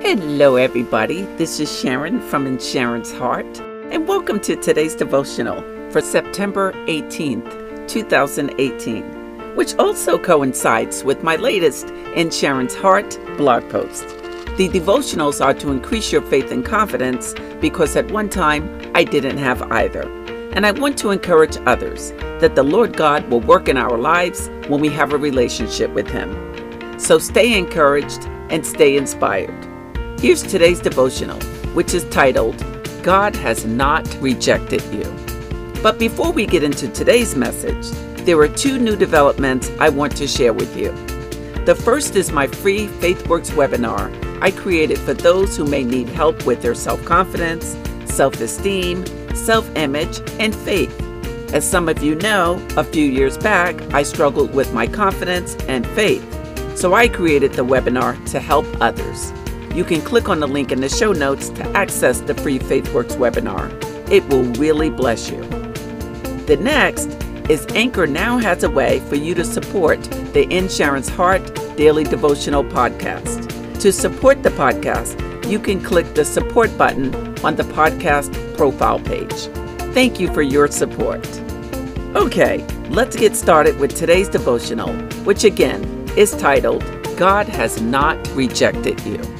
Hello, everybody. This is Sharon from In Sharon's Heart, and welcome to today's devotional for September 18th, 2018, which also coincides with my latest In Sharon's Heart blog post. The devotionals are to increase your faith and confidence because at one time I didn't have either. And I want to encourage others that the Lord God will work in our lives when we have a relationship with Him. So stay encouraged and stay inspired. Here's today's devotional, which is titled, God Has Not Rejected You. But before we get into today's message, there are two new developments I want to share with you. The first is my free FaithWorks webinar I created for those who may need help with their self confidence, self esteem, self image, and faith. As some of you know, a few years back, I struggled with my confidence and faith, so I created the webinar to help others. You can click on the link in the show notes to access the free FaithWorks webinar. It will really bless you. The next is Anchor now has a way for you to support the In Sharon's Heart Daily Devotional Podcast. To support the podcast, you can click the support button on the podcast profile page. Thank you for your support. Okay, let's get started with today's devotional, which again is titled God Has Not Rejected You.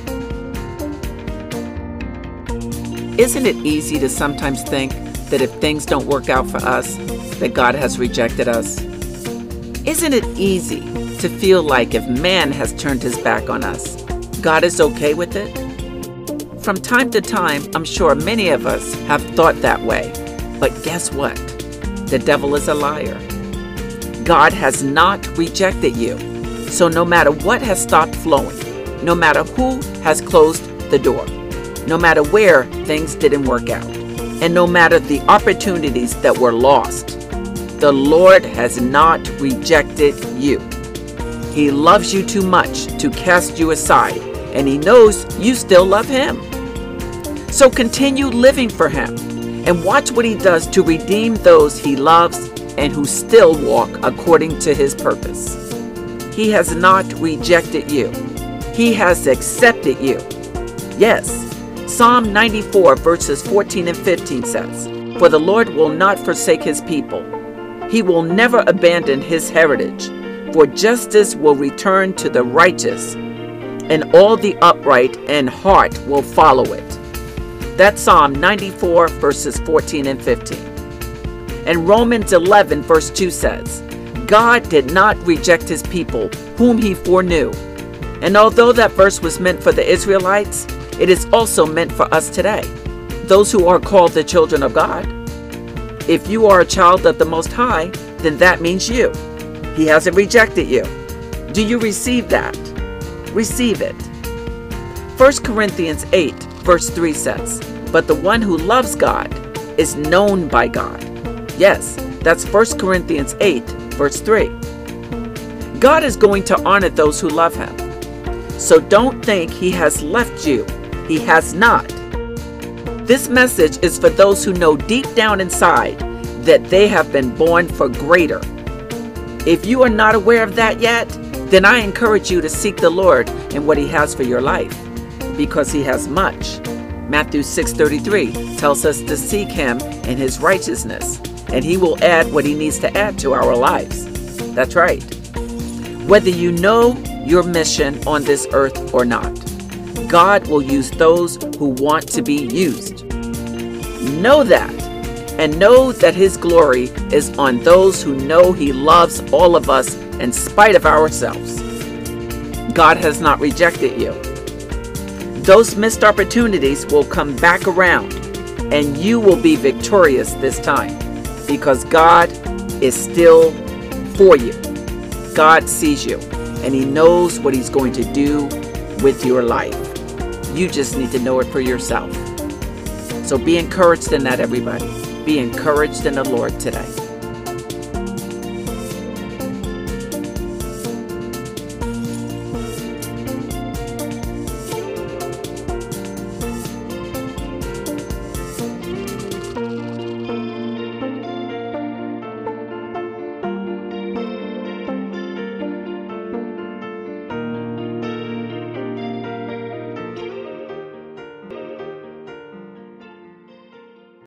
Isn't it easy to sometimes think that if things don't work out for us, that God has rejected us? Isn't it easy to feel like if man has turned his back on us, God is okay with it? From time to time, I'm sure many of us have thought that way. But guess what? The devil is a liar. God has not rejected you. So no matter what has stopped flowing, no matter who has closed the door, no matter where things didn't work out, and no matter the opportunities that were lost. The Lord has not rejected you. He loves you too much to cast you aside, and He knows you still love Him. So continue living for Him and watch what He does to redeem those He loves and who still walk according to His purpose. He has not rejected you, He has accepted you. Yes, Psalm 94, verses 14 and 15 says, For the Lord will not forsake his people, he will never abandon his heritage, for justice will return to the righteous, and all the upright in heart will follow it. That's Psalm 94, verses 14 and 15. And Romans 11, verse 2 says, God did not reject his people, whom he foreknew. And although that verse was meant for the Israelites, it is also meant for us today, those who are called the children of God. If you are a child of the Most High, then that means you. He hasn't rejected you. Do you receive that? Receive it. 1 Corinthians 8, verse 3 says, But the one who loves God is known by God. Yes, that's 1 Corinthians 8, verse 3. God is going to honor those who love Him. So don't think He has left you he has not. This message is for those who know deep down inside that they have been born for greater. If you are not aware of that yet, then I encourage you to seek the Lord and what He has for your life, because He has much. Matthew 6:33 tells us to seek Him and His righteousness, and He will add what He needs to add to our lives. That's right. Whether you know your mission on this earth or not, God will use those who want to be used. Know that, and know that His glory is on those who know He loves all of us in spite of ourselves. God has not rejected you. Those missed opportunities will come back around, and you will be victorious this time because God is still for you. God sees you, and He knows what He's going to do with your life. You just need to know it for yourself. So be encouraged in that, everybody. Be encouraged in the Lord today.